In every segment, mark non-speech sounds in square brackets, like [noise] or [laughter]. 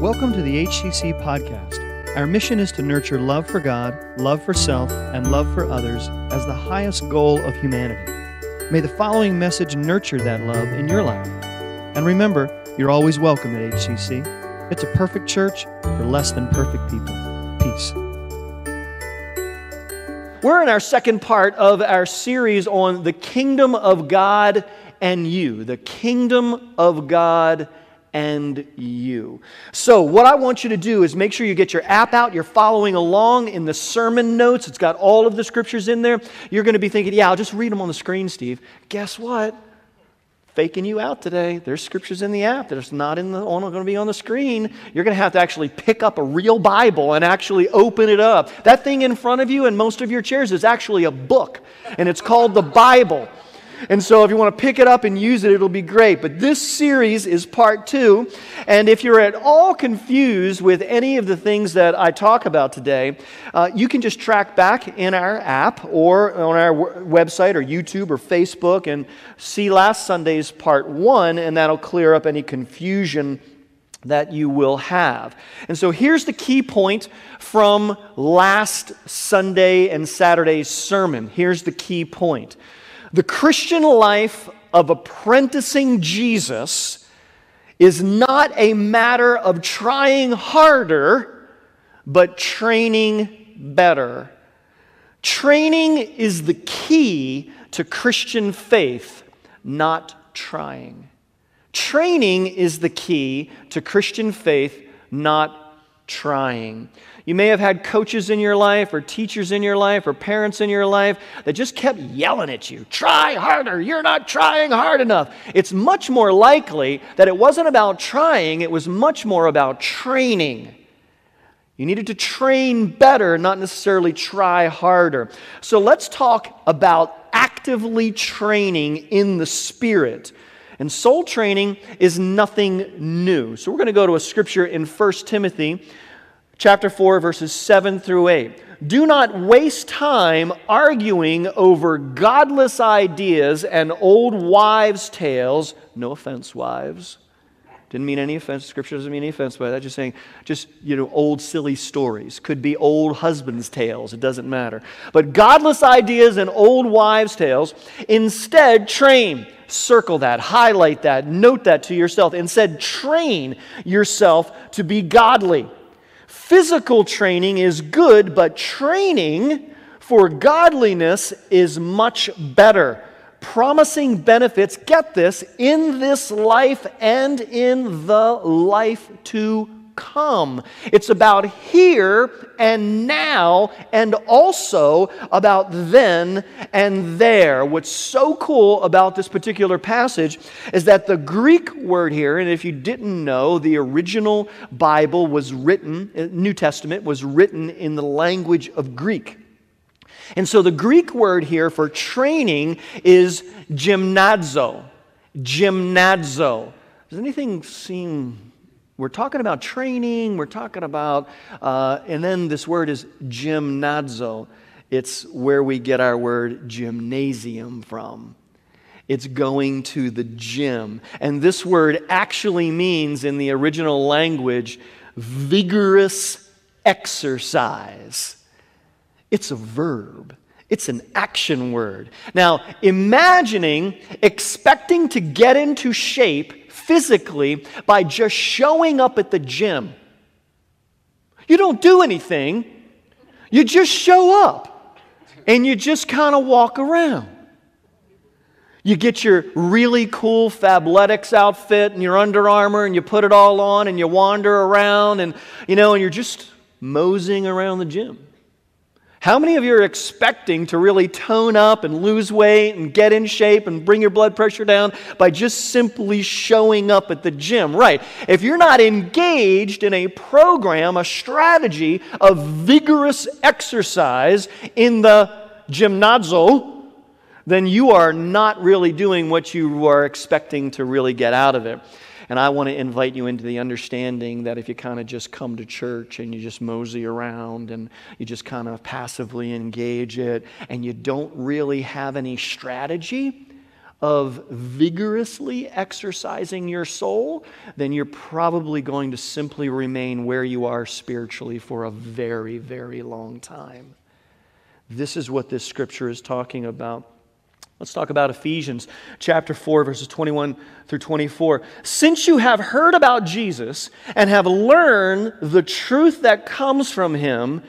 Welcome to the HCC podcast. Our mission is to nurture love for God, love for self, and love for others as the highest goal of humanity. May the following message nurture that love in your life. And remember, you're always welcome at HCC. It's a perfect church for less than perfect people. Peace. We're in our second part of our series on the kingdom of God and you. The kingdom of God and you. So, what I want you to do is make sure you get your app out. You're following along in the sermon notes. It's got all of the scriptures in there. You're going to be thinking, yeah, I'll just read them on the screen, Steve. Guess what? Faking you out today. There's scriptures in the app that's not in the on, going to be on the screen. You're going to have to actually pick up a real Bible and actually open it up. That thing in front of you and most of your chairs is actually a book, and it's called the Bible. And so, if you want to pick it up and use it, it'll be great. But this series is part two. And if you're at all confused with any of the things that I talk about today, uh, you can just track back in our app or on our w- website or YouTube or Facebook and see last Sunday's part one, and that'll clear up any confusion that you will have. And so here's the key point from last Sunday and Saturday's sermon. Here's the key point. The Christian life of apprenticing Jesus is not a matter of trying harder, but training better. Training is the key to Christian faith, not trying. Training is the key to Christian faith, not trying. You may have had coaches in your life, or teachers in your life, or parents in your life that just kept yelling at you try harder, you're not trying hard enough. It's much more likely that it wasn't about trying, it was much more about training. You needed to train better, not necessarily try harder. So let's talk about actively training in the Spirit. And soul training is nothing new. So we're going to go to a scripture in 1 Timothy chapter 4, verses 7 through 8. Do not waste time arguing over godless ideas and old wives' tales. No offense, wives. Didn't mean any offense. Scripture doesn't mean any offense by that. Just saying, just, you know, old silly stories. Could be old husbands' tales. It doesn't matter. But godless ideas and old wives' tales. Instead, train. Circle that, highlight that, note that to yourself. Instead, train yourself to be godly. Physical training is good, but training for godliness is much better. Promising benefits, get this, in this life and in the life to come. It's about here and now, and also about then and there. What's so cool about this particular passage is that the Greek word here, and if you didn't know, the original Bible was written, uh, New Testament was written in the language of Greek. And so the Greek word here for training is gymnazo. Gymnazo. Does anything seem we're talking about training, we're talking about, uh, and then this word is gymnazo. It's where we get our word gymnasium from. It's going to the gym. And this word actually means, in the original language, vigorous exercise. It's a verb. It's an action word. Now, imagining expecting to get into shape physically by just showing up at the gym. You don't do anything, you just show up and you just kind of walk around. You get your really cool Fabletics outfit and your Under Armour and you put it all on and you wander around and you know and you're just moseying around the gym. How many of you are expecting to really tone up and lose weight and get in shape and bring your blood pressure down by just simply showing up at the gym? Right. If you're not engaged in a program, a strategy of vigorous exercise in the gymnazo, then you are not really doing what you are expecting to really get out of it. And I want to invite you into the understanding that if you kind of just come to church and you just mosey around and you just kind of passively engage it and you don't really have any strategy, of vigorously exercising your soul, then you're probably going to simply remain where you are spiritually for a very, very long time. This is what this scripture is talking about. Let's talk about Ephesians chapter 4, verses 21 through 24. Since you have heard about Jesus and have learned the truth that comes from him,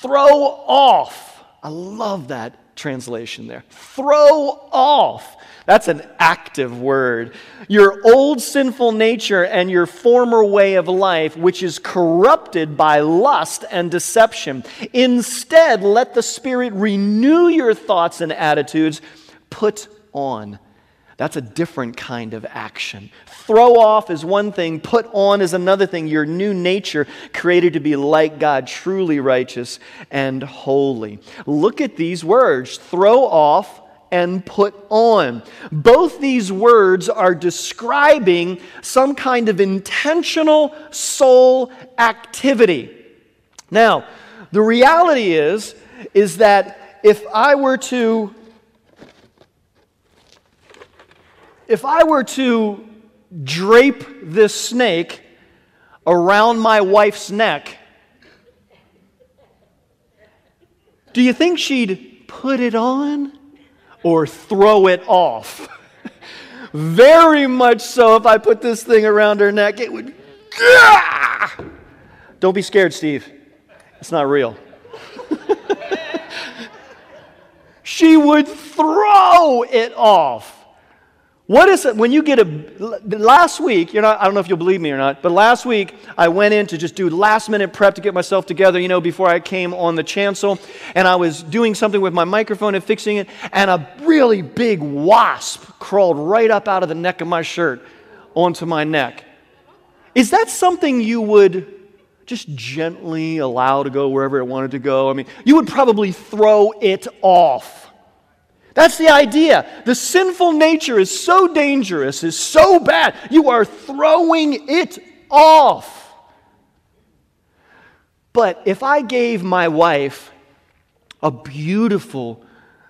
throw off. I love that translation there. Throw off. That's an active word. Your old sinful nature and your former way of life, which is corrupted by lust and deception. Instead, let the Spirit renew your thoughts and attitudes put on. That's a different kind of action. Throw off is one thing, put on is another thing. Your new nature, created to be like God, truly righteous and holy. Look at these words throw off and put on. Both these words are describing some kind of intentional soul activity. Now, the reality is, is that if I were to if I were to drape this snake around my wife's neck, do you think she'd put it on or throw it off? [laughs] Very much so, if I put this thing around her neck, it would. [laughs] Don't be scared, Steve. It's not real. [laughs] she would throw it off. What is it when you get a last week, you're not I don't know if you'll believe me or not, but last week I went in to just do last minute prep to get myself together, you know, before I came on the chancel, and I was doing something with my microphone and fixing it, and a really big wasp crawled right up out of the neck of my shirt onto my neck. Is that something you would just gently allow to go wherever it wanted to go? I mean, you would probably throw it off. That's the idea. The sinful nature is so dangerous, is so bad, you are throwing it off. But if I gave my wife a beautiful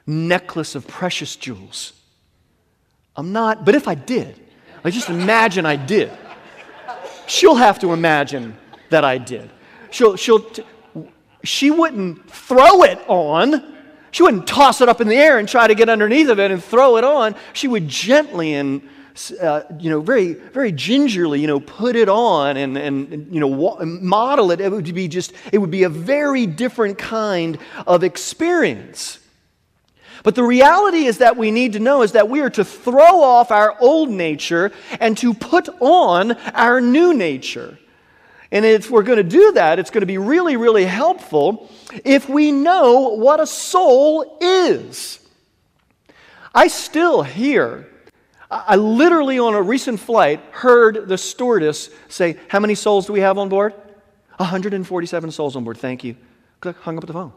necklace of precious jewels, I'm not, but if I did, I just imagine I did. She'll have to imagine that I did. She'll, she'll, she wouldn't throw it on she wouldn't toss it up in the air and try to get underneath of it and throw it on. She would gently and uh, you know, very, very gingerly, you know, put it on and, and you know, model it. It would be just, it would be a very different kind of experience. But the reality is that we need to know is that we are to throw off our old nature and to put on our new nature. And if we're going to do that, it's going to be really, really helpful if we know what a soul is. I still hear, I literally on a recent flight heard the stewardess say, How many souls do we have on board? 147 souls on board, thank you. Click, hung up the phone.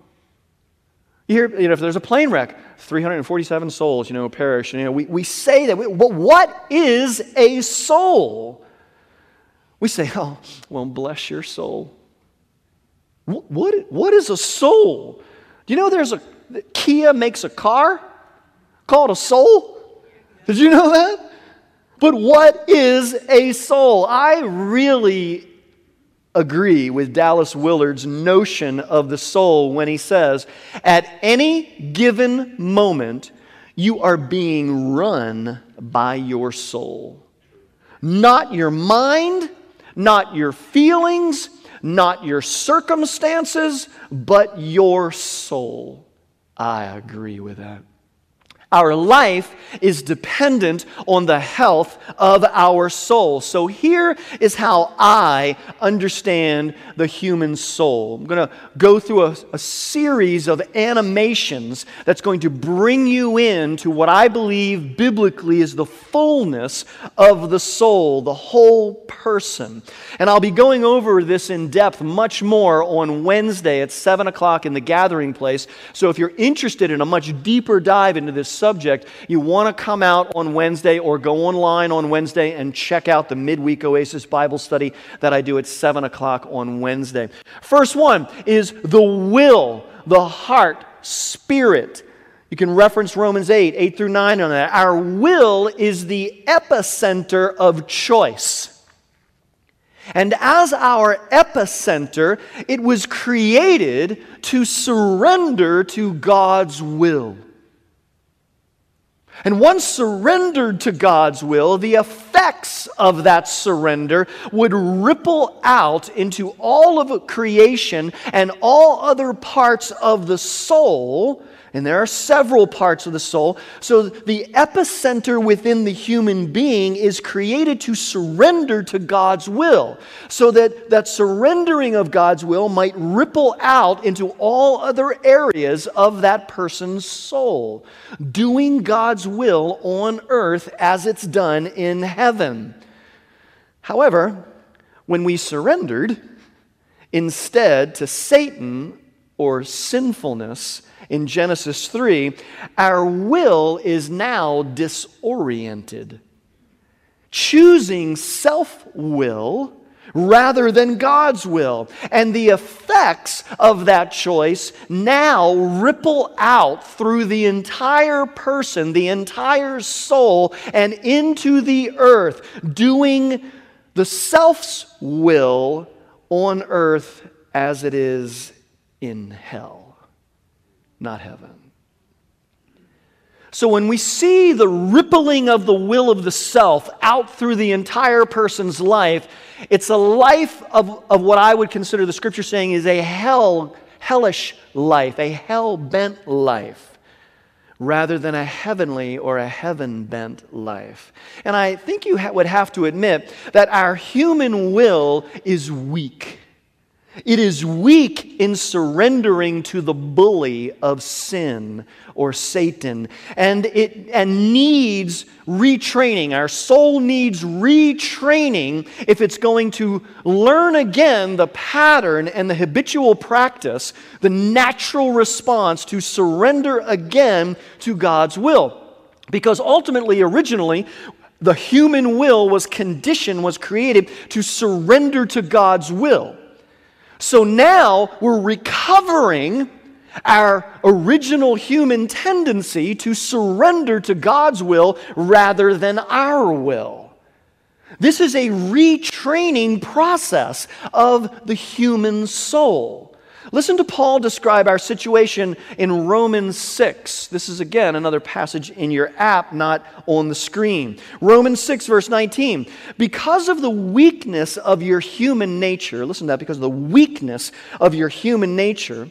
You hear, you know, if there's a plane wreck, 347 souls, you know, perish. You know, we, we say that, we, what is a soul? We say, oh, well, bless your soul. What, what, what is a soul? Do you know there's a, Kia makes a car called a soul? Did you know that? But what is a soul? I really agree with Dallas Willard's notion of the soul when he says, at any given moment, you are being run by your soul. Not your mind, not your feelings, not your circumstances, but your soul. I agree with that. Our life is dependent on the health of our soul. So here is how I understand the human soul. I'm going to go through a, a, series of animations that's going to bring you into what I believe biblically is the fullness of the soul, the whole person. And I'll be going over this in depth much more on Wednesday at 7 o'clock in the gathering place. So if you're interested in a much deeper dive into this subject, you want to come out on Wednesday or go online on Wednesday and check out the midweek Oasis Bible study that I do at 7 o'clock on Wednesday. First one is the will, the heart, spirit. You can reference Romans 8, 8 through 9 on that. Our will is the epicenter of choice. And as our epicenter, it was created to surrender to God's will. And once surrendered to God's will, the effects of that surrender would ripple out into all of creation and all other parts of the soul and there are several parts of the soul. So the epicenter within the human being is created to surrender to God's will. So that that surrendering of God's will might ripple out into all other areas of that person's soul. Doing God's will on earth as it's done in heaven. However, when we surrendered instead to Satan or sinfulness, in Genesis 3, our will is now disoriented. Choosing self will rather than God's will. And the effects of that choice now ripple out through the entire person, the entire soul, and into the earth, doing the self's will on earth as it is in hell not heaven. So when we see the rippling of the will of the self out through the entire person's life, it's a life of, of what I would consider the scripture saying is a hell, hellish life, a hell bent life, rather than a heavenly or a heaven bent life. And I think you ha- would have to admit that our human will is weak. It is weak in surrendering to the bully of sin or Satan, and it and needs retraining. Our soul needs retraining if it's going to learn again the pattern and the habitual practice, the natural response to surrender again to God's will. Because ultimately, originally, the human will was conditioned, was created to surrender to God's will. So now we're recovering our original human tendency to surrender to God's will rather than our will. This is a retraining process of the human soul. Listen to Paul describe our situation in Romans 6. This is again another passage in your app, not on the screen. Romans 6, verse 19. Because of the weakness of your human nature, listen to that, because of the weakness of your human nature,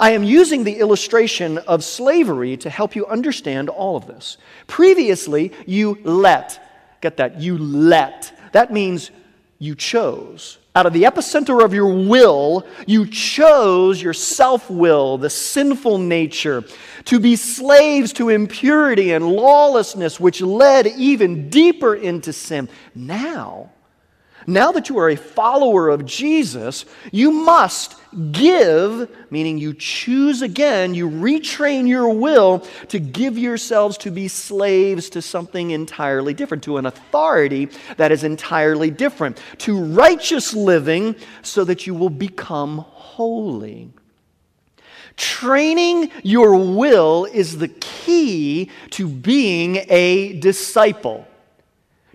I am using the illustration of slavery to help you understand all of this. Previously, you let, get that, you let. That means you chose out of the epicenter of your will, you chose your self will, the sinful nature, to be slaves to impurity and lawlessness, which led even deeper into sin. Now, now that you are a follower of Jesus, you must give, meaning you choose again, you retrain your will to give yourselves to be slaves to something entirely different, to an authority that is entirely different, to righteous living so that you will become holy. Training your will is the key to being a disciple.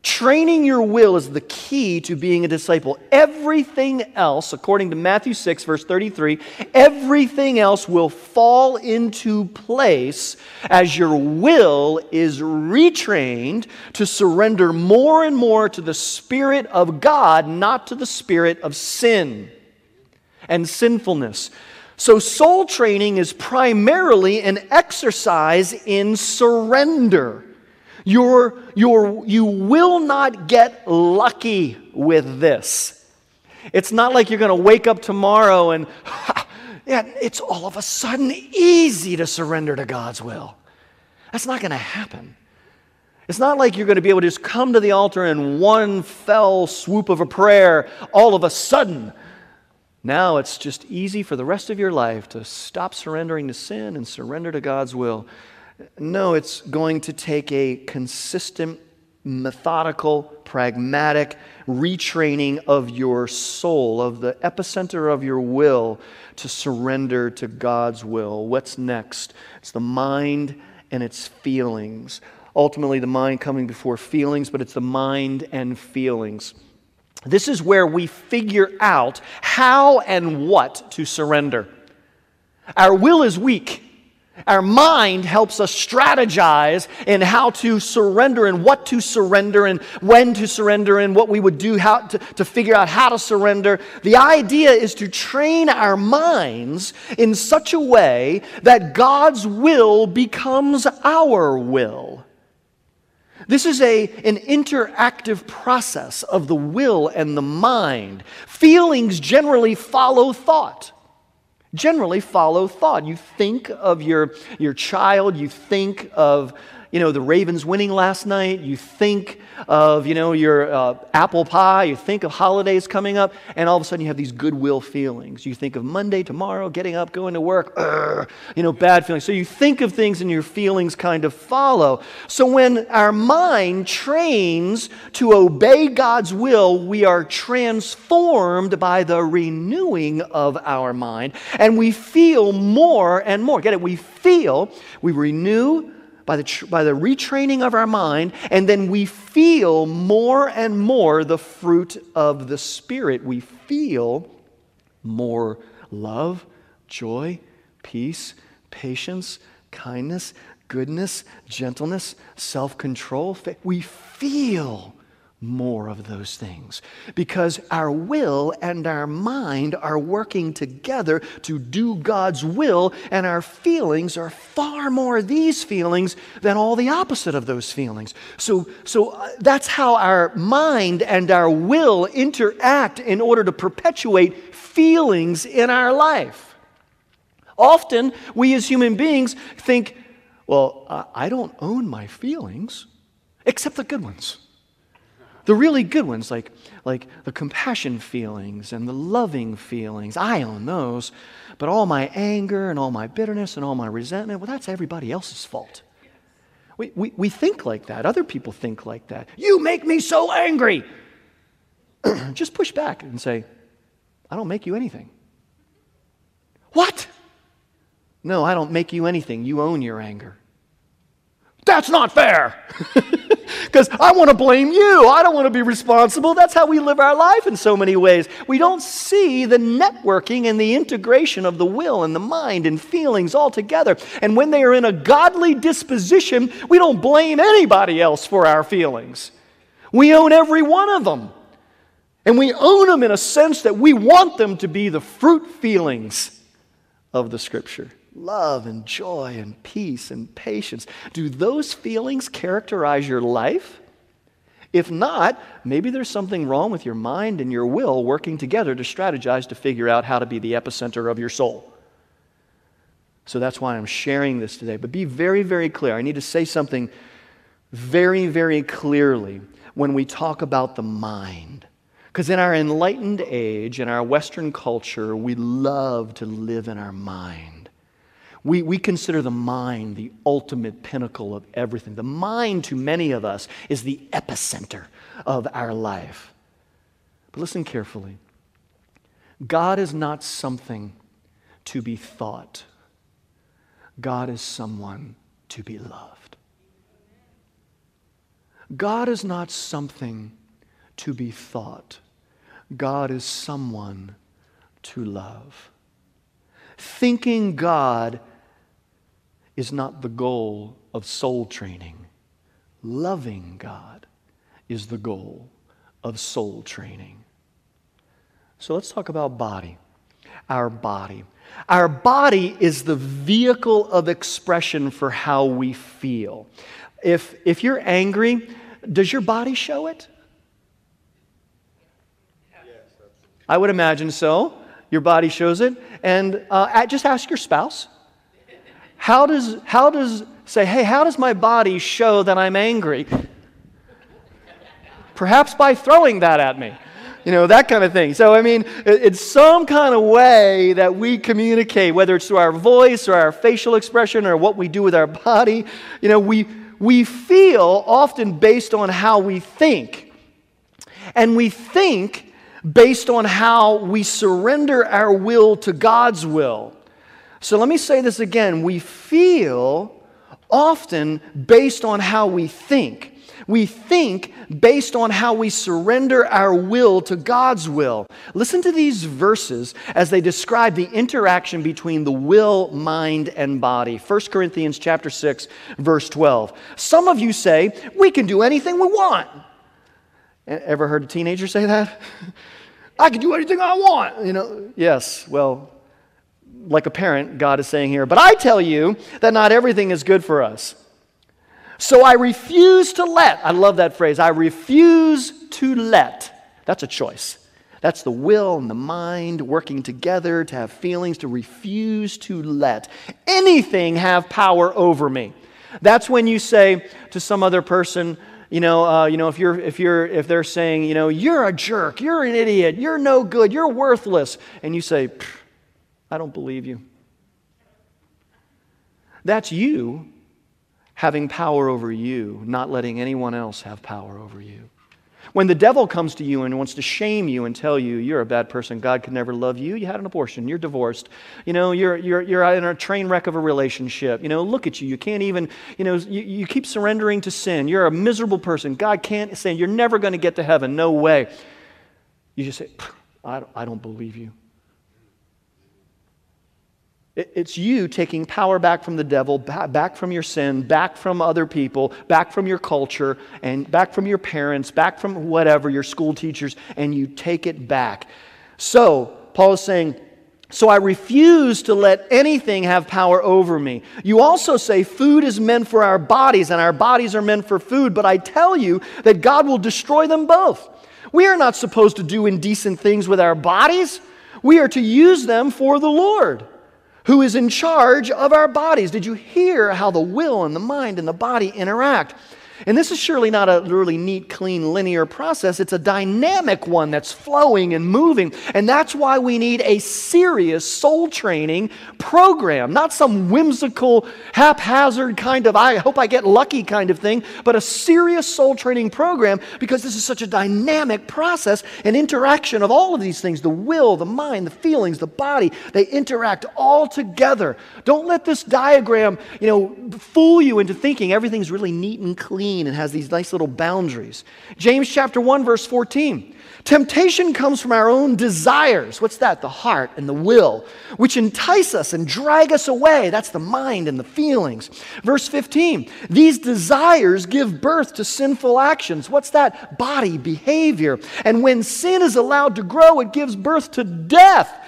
Training your will is the key to being a disciple. Everything else, according to Matthew 6, verse 33, everything else will fall into place as your will is retrained to surrender more and more to the Spirit of God, not to the spirit of sin and sinfulness. So, soul training is primarily an exercise in surrender. You're, you're, you will not get lucky with this. It's not like you're going to wake up tomorrow and, [laughs] yeah, it's all of a sudden easy to surrender to God's will. That's not going to happen. It's not like you're going to be able to just come to the altar in one fell swoop of a prayer, all of a sudden. Now it's just easy for the rest of your life to stop surrendering to sin and surrender to God's will. No, it's going to take a consistent methodical, pragmatic retraining of your soul, of the epicenter of your will to surrender to God's will. What's next? It's the mind and its feelings. Ultimately, the mind coming before feelings, but it's the mind and feelings. This is where we figure out how and what to surrender. Our will is weak. Our mind helps us strategize in how to surrender and what to surrender and when to surrender and what we would do how to, to figure out how to surrender. The idea is to train our minds in such a way that God's will becomes our will. This is a, an interactive process of the will and the mind. Feelings generally follow thought generally follow thought. You think of your, your child, you think of you know, the Ravens winning last night. You think of, you know, your uh, apple pie. You think of holidays coming up. And all of a sudden you have these goodwill feelings. You think of Monday, tomorrow, getting up, going to work, you know, bad feelings. So you think of things and your feelings kind of follow. So when our mind trains to obey God's will, we are transformed by the renewing of our mind. And we feel more and more. Get it? We feel, we renew by the, by the retraining of our mind, and then we feel more and more the fruit of the Spirit. We feel more love, joy, peace, patience, kindness, goodness, gentleness, self control. We feel more of those things because our will and our mind are working together to do God's will, and our feelings are far more these feelings than all the opposite of those feelings. So, so uh, that's how our mind and our will interact in order to perpetuate feelings in our life. Often, we as human beings think, well, I don't own my feelings, except the good ones. The really good ones, like, like the compassion feelings and the loving feelings, I own those. But all my anger and all my bitterness and all my resentment, well, that's everybody else's fault. We, we, we think like that. Other people think like that. You make me so angry. [clears throat] Just push back and say, I don't make you anything. What? No, I don't make you anything. You own your anger. That's not fair. [laughs] because I want to blame you. I don't want to be responsible. That's how we live our life in so many ways. We don't see the networking and the integration of the will and the mind and feelings all together. And when they are in a godly disposition, we don't blame anybody else for our feelings. We own every one of them. And we own them in a sense that we want them to be the fruit feelings of the Scripture love and joy and peace and patience. Do those feelings characterize your life? If not, maybe there's something wrong with your mind and your will working together to strategize to figure out how to be the epicenter of your soul. So that's why I'm sharing this today. But be very, very clear. I need to say something very, very clearly when we talk about the mind. Because in our enlightened age, in our Western culture, we love to live in our mind. We, we consider the mind the ultimate pinnacle of everything. The mind, to many of us, is the epicenter of our life. But listen carefully God is not something to be thought, God is someone to be loved. God is not something to be thought, God is someone to love. Thinking God is not the goal of soul training. Loving God is the goal of soul training. So let's talk about body. Our body. Our body is the vehicle of expression for how we feel. If, if you're angry, does your body show it? I would imagine so. Your body shows it. And uh, just ask your spouse how does, how does, say, hey, how does my body show that I'm angry? Perhaps by throwing that at me. You know, that kind of thing. So, I mean, it's some kind of way that we communicate, whether it's through our voice or our facial expression or what we do with our body. You know, we, we feel often based on how we think. And we think based on how we surrender our will to God's will. So let me say this again. We feel often based on how we think. We think based on how we surrender our will to God's will. Listen to these verses as they describe the interaction between the will, mind, and body. 1 Corinthians chapter 6, verse 12. Some of you say, we can do anything we want. Ever heard a teenager say that? [laughs] I can do anything I want. You know, yes, well, like a parent, God is saying here, but I tell you that not everything is good for us. So I refuse to let, I love that phrase, I refuse to let. That's a choice. That's the will and the mind working together to have feelings, to refuse to let anything have power over me. That's when you say to some other person, you know, uh, you know, if you're, if you're, if they're saying, you know, you're a jerk, you're an idiot, you're no good, you're worthless, and you say, I don't believe you. That's you having power over you, not letting anyone else have power over you. When the devil comes to you and wants to shame you and tell you you're a bad person, God could never love you, you had an abortion, you're divorced, you know, you're, you're, you're in a train wreck of a relationship, you know, look at you, you can't even, you know, you, you keep surrendering to sin, you're a miserable person, God can't say, you're never going to get to heaven, no way. You just say, I don't, I don't believe you. It's you taking power back from the devil, back from your sin, back from other people, back from your culture, and back from your parents, back from whatever, your school teachers, and you take it back. So, Paul is saying, so I refuse to let anything have power over me. You also say food is meant for our bodies and our bodies are meant for food, but I tell you that God will destroy them both. We are not supposed to do indecent things with our bodies, we are to use them for the Lord who is in charge of our bodies. Did you hear how the will and the mind and the body interact? And this is surely not a really neat, clean, linear process. It's a dynamic one that's flowing and moving. And that's why we need a serious soul training program, not some whimsical, haphazard kind of, I hope I get lucky kind of thing, but a serious soul training program because this is such a dynamic process and interaction of all of these things the will, the mind, the feelings, the body. They interact all together. Don't let this diagram, you know, fool you into thinking everything's really neat and clean and has these nice little boundaries. James chapter 1 verse 14. Temptation comes from our own desires. What's that? The heart and the will, which entice us and drag us away. That's the mind and the feelings. Verse 15. These desires give birth to sinful actions. What's that? Body, behavior. And when sin is allowed to grow, it gives birth to death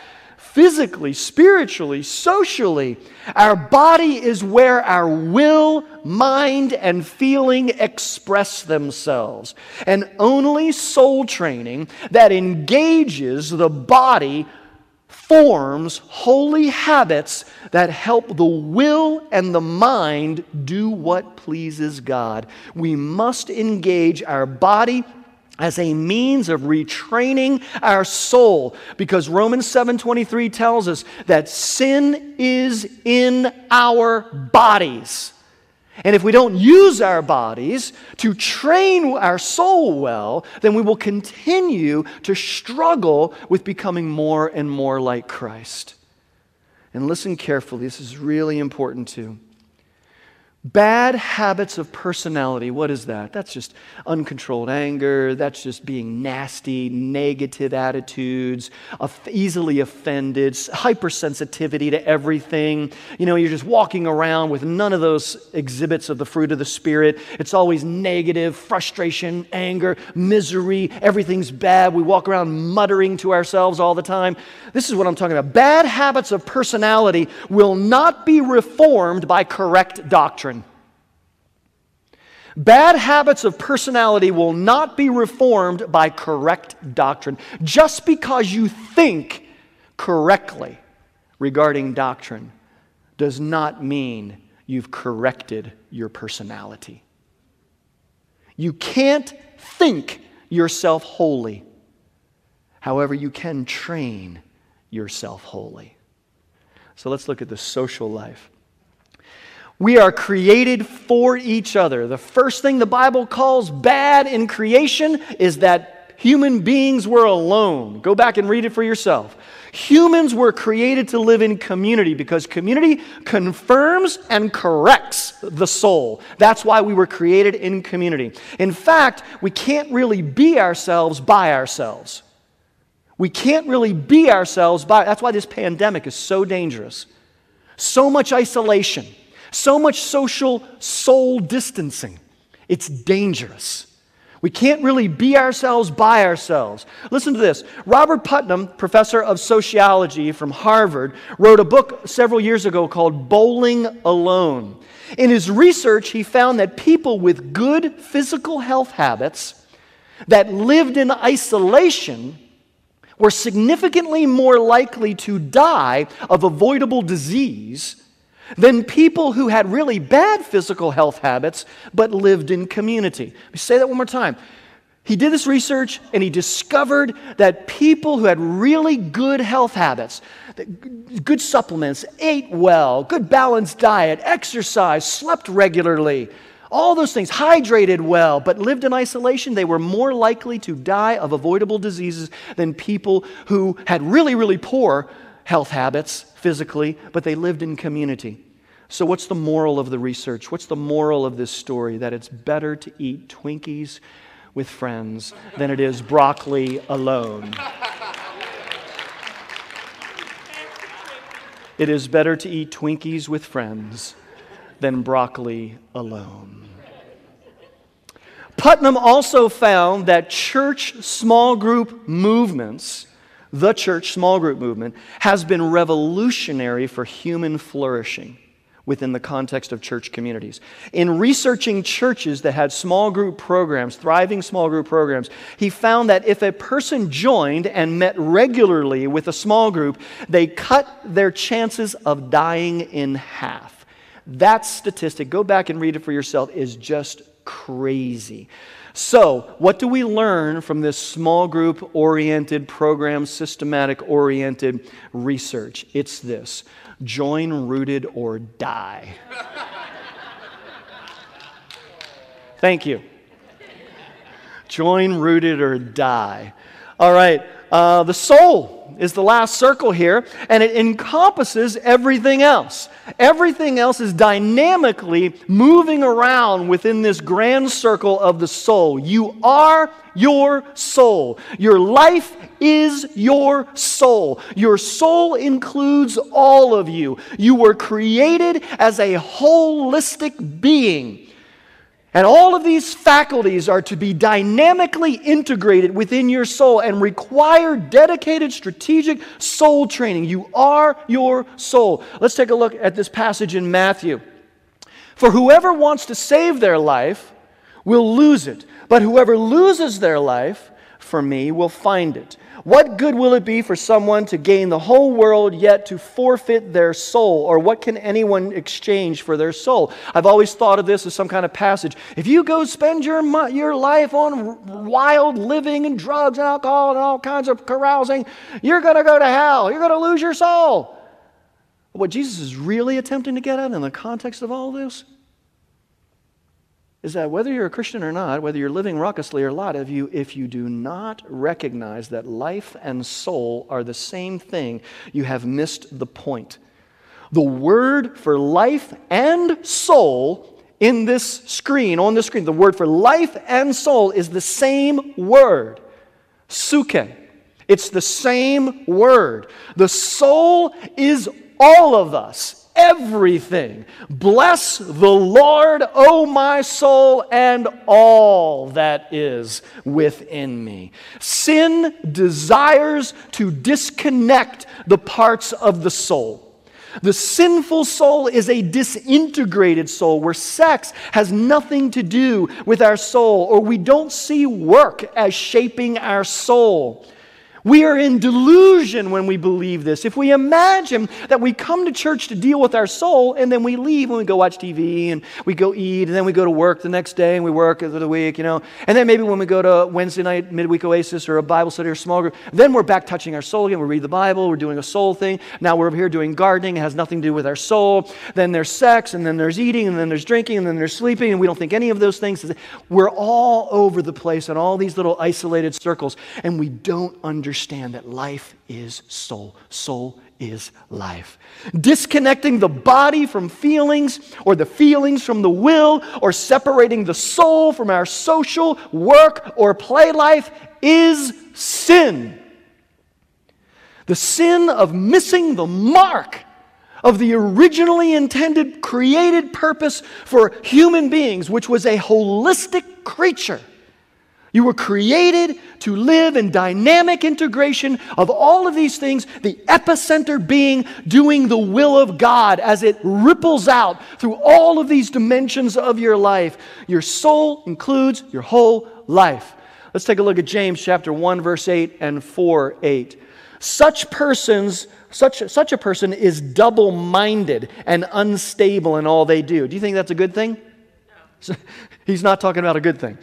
physically, spiritually, socially. Our body is where our will, mind, and feeling express themselves. And only soul training that engages the body forms holy habits that help the will and the mind do what pleases God. We must engage our body as a means of retraining our soul because Romans 7:23 tells us that sin is in our bodies. And if we don't use our bodies to train our soul well, then we will continue to struggle with becoming more and more like Christ. And listen carefully, this is really important too. Bad habits of personality, what is that? That's just uncontrolled anger. That's just being nasty, negative attitudes, easily offended, hypersensitivity to everything. You know, you're just walking around with none of those exhibits of the fruit of the Spirit. It's always negative, frustration, anger, misery. Everything's bad. We walk around muttering to ourselves all the time. This is what I'm talking about. Bad habits of personality will not be reformed by correct doctrine. Bad habits of personality will not be reformed by correct doctrine. Just because you think correctly regarding doctrine does not mean you've corrected your personality. You can't think yourself holy. However, you can train yourself holy. So let's look at the social life. We are created for each other. The first thing the Bible calls bad in creation is that human beings were alone. Go back and read it for yourself. Humans were created to live in community because community confirms and corrects the soul. That's why we were created in community. In fact, we can't really be ourselves by ourselves. We can't really be ourselves by that's why this pandemic is so dangerous. So much isolation so much social soul distancing. It's dangerous. We can't really be ourselves by ourselves. Listen to this. Robert Putnam, professor of sociology from Harvard, wrote a book several years ago called Bowling Alone. In his research, he found that people with good physical health habits that lived in isolation were significantly more likely to die of avoidable disease than people who had really bad physical health habits but lived in community. Let me say that one more time. He did this research and he discovered that people who had really good health habits, good supplements, ate well, good balanced diet, exercise, slept regularly, all those things, hydrated well, but lived in isolation, they were more likely to die of avoidable diseases than people who had really, really poor health habits physically, but they lived in community. So, what's the moral of the research? What's the moral of this story? That it's better to eat Twinkies with friends than it is broccoli alone. It is better to eat Twinkies with friends than broccoli alone. Putnam also found that church small group movements the church small group movement has been revolutionary for human flourishing within the context of church communities. In researching churches that had small group programs, thriving small group programs, he found that if a person joined and met regularly with a small group, they cut their chances of dying in half. That statistic, go back and read it for yourself, is just crazy. So, what do we learn from this small group oriented program, systematic oriented research? It's this join rooted or die. Thank you. Join rooted or die. All right, uh, the soul is the last circle here, and it encompasses everything else. Everything else is dynamically moving around within this grand circle of the soul. You are your soul. Your life is your soul. Your soul includes all of you. You were created as a holistic being. And all of these faculties are to be dynamically integrated within your soul and require dedicated strategic soul training. You are your soul. Let's take a look at this passage in Matthew. For whoever wants to save their life will lose it, but whoever loses their life for me will find it. What good will it be for someone to gain the whole world yet to forfeit their soul? Or what can anyone exchange for their soul? I've always thought of this as some kind of passage. If you go spend your, your life on wild living and drugs and alcohol and all kinds of carousing, you're going to go to hell. You're going to lose your soul. What Jesus is really attempting to get at in the context of all this is that whether you're a Christian or not, whether you're living raucously or not, of you, if you do not recognize that life and soul are the same thing, you have missed the point. The word for life and soul in this screen, on the screen, the word for life and soul is the same word, suke. It's the same word. The soul is all of us everything. Bless the Lord, O my soul, and all that is within me. Sin desires to disconnect the parts of the soul. The sinful soul is a disintegrated soul where sex has nothing to do with our soul, or we don't see work as shaping our soul. We are in delusion when we believe this. If we imagine that we come to church to deal with our soul and then we leave and we go watch TV and we go eat and then we go to work the next day and we work the week, you know. And then maybe when we go to Wednesday night midweek oasis or a Bible study or small group, then we're back touching our soul again. We read the Bible, we're doing a soul thing. Now we're over here doing gardening, it has nothing to do with our soul. Then there's sex and then there's eating and then there's drinking and then there's sleeping and we don't think any of those things. We're all over the place in all these little isolated circles and we don't understand understand that life is soul. Soul is life. Disconnecting the body from feelings or the feelings from the will or separating the soul from our social, work, or play life is sin. The sin of missing the mark of the originally intended created purpose for human beings, which was a holistic creature you were created to live in dynamic integration of all of these things, the epicenter being doing the will of God as it ripples out through all of these dimensions of your life. Your soul includes your whole life. Let's take a look at James chapter 1 verse 8 and 4 8. Such persons such, such a person is double minded and unstable in all they do. Do you think that's a good thing? No. [laughs] He's not talking about a good thing.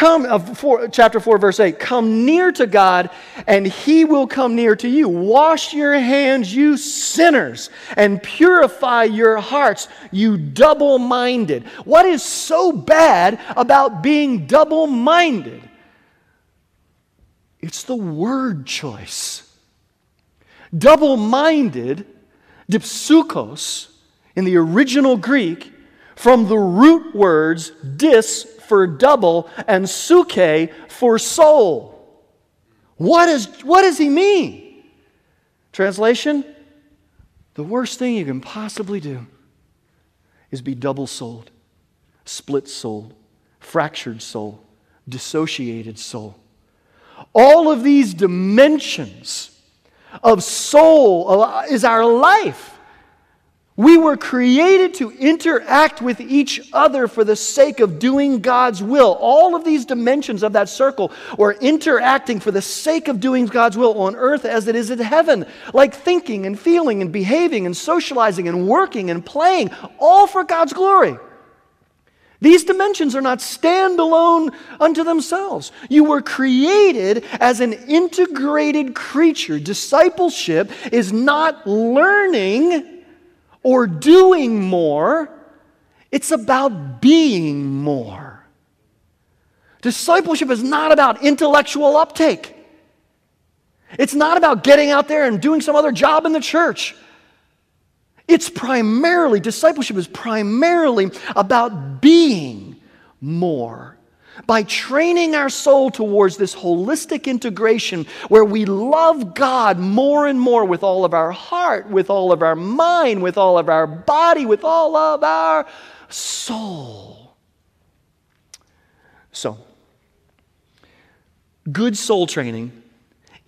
Come, uh, four, chapter 4, verse 8, come near to God, and he will come near to you. Wash your hands, you sinners, and purify your hearts, you double minded. What is so bad about being double minded? It's the word choice. Double minded, dipsukos, in the original Greek, from the root words dis for double and suke for soul. What, is, what does he mean? Translation The worst thing you can possibly do is be double souled, split souled, fractured soul, dissociated soul. All of these dimensions of soul is our life. We were created to interact with each other for the sake of doing God's will. All of these dimensions of that circle were interacting for the sake of doing God's will on earth as it is in heaven, like thinking and feeling and behaving and socializing and working and playing, all for God's glory. These dimensions are not standalone unto themselves. You were created as an integrated creature. Discipleship is not learning or doing more, it's about being more. Discipleship is not about intellectual uptake. It's not about getting out there and doing some other job in the church. It's primarily, discipleship is primarily about being more by training our soul towards this holistic integration where we love God more and more with all of our heart, with all of our mind, with all of our body, with all of our soul. So, good soul training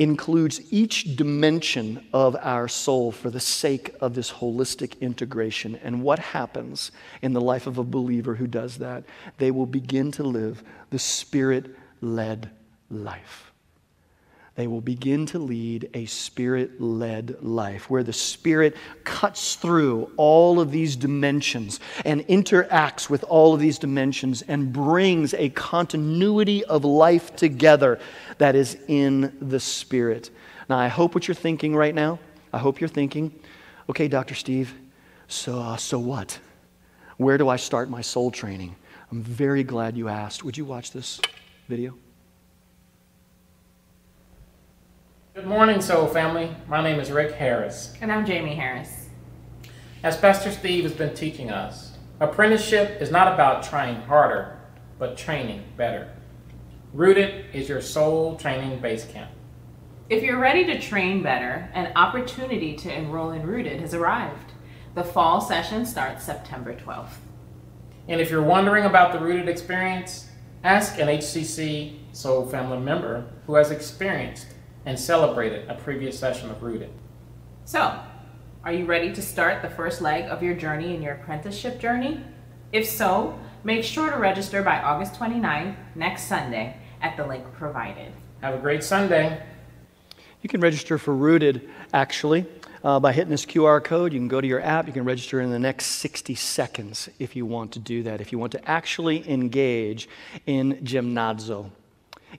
includes each dimension of our soul for the sake of this holistic integration. And what happens in the life of a believer who does that? They will begin to live the spirit led life they will begin to lead a spirit led life where the Spirit cuts through all of these dimensions and interacts with all of these dimensions and brings a continuity of life together that is in the Spirit. Now, I hope what you're thinking right now, I hope you're thinking, okay, Dr. Steve, so, uh, so what? Where do I start my soul training? I'm very glad you asked. Would you watch this video? Good morning, Soul family. My name is Rick Harris. And I'm Jamie Harris. As Pastor Steve has been teaching us, apprenticeship is not about trying harder, but training better. Rooted is your soul training base camp. If you're ready to train better, an opportunity to enroll in Rooted has arrived. The fall session starts September 12th. And if you're wondering about the Rooted experience, ask an HCC Soul family member who has experienced and celebrated a previous session of Rooted. So, are you ready to start the first leg of your journey in your apprenticeship journey? If so, make sure to register by August 29th, next Sunday, at the link provided. Have a great Sunday. You can register for Rooted actually uh, by hitting this QR code. You can go to your app. You can register in the next 60 seconds if you want to do that. If you want to actually engage in gymnazo,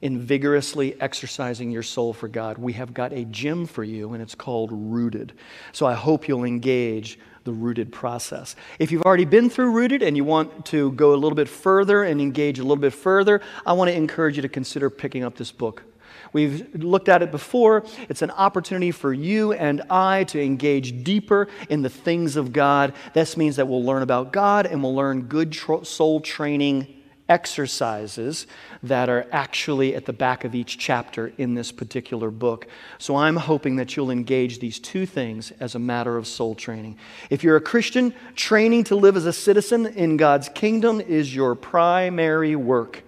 in vigorously exercising your soul for God, we have got a gym for you, and it's called Rooted. So I hope you'll engage the rooted process. If you've already been through rooted and you want to go a little bit further and engage a little bit further, I want to encourage you to consider picking up this book. We've looked at it before. It's an opportunity for you and I to engage deeper in the things of God. This means that we'll learn about God and we'll learn good soul training exercises that are actually at the back of each chapter in this particular book. So I'm hoping that you'll engage these two things as a matter of soul training. If you're a Christian, training to live as a citizen in God's kingdom is your primary work.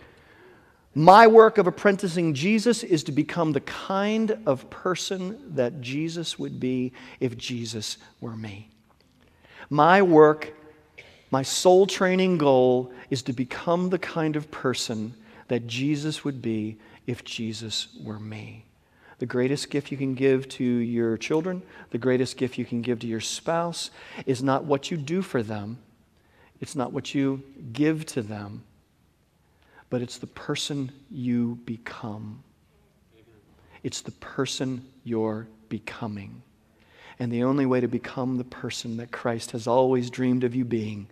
My work of apprenticing Jesus is to become the kind of person that Jesus would be if Jesus were me. My work my soul training goal is to become the kind of person that Jesus would be if Jesus were me. The greatest gift you can give to your children, the greatest gift you can give to your spouse is not what you do for them, it's not what you give to them, but it's the person you become. It's the person you're becoming. And the only way to become the person that Christ has always dreamed of you being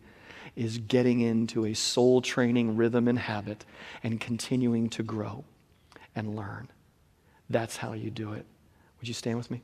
is getting into a soul training rhythm and habit and continuing to grow and learn. That's how you do it. Would you stand with me?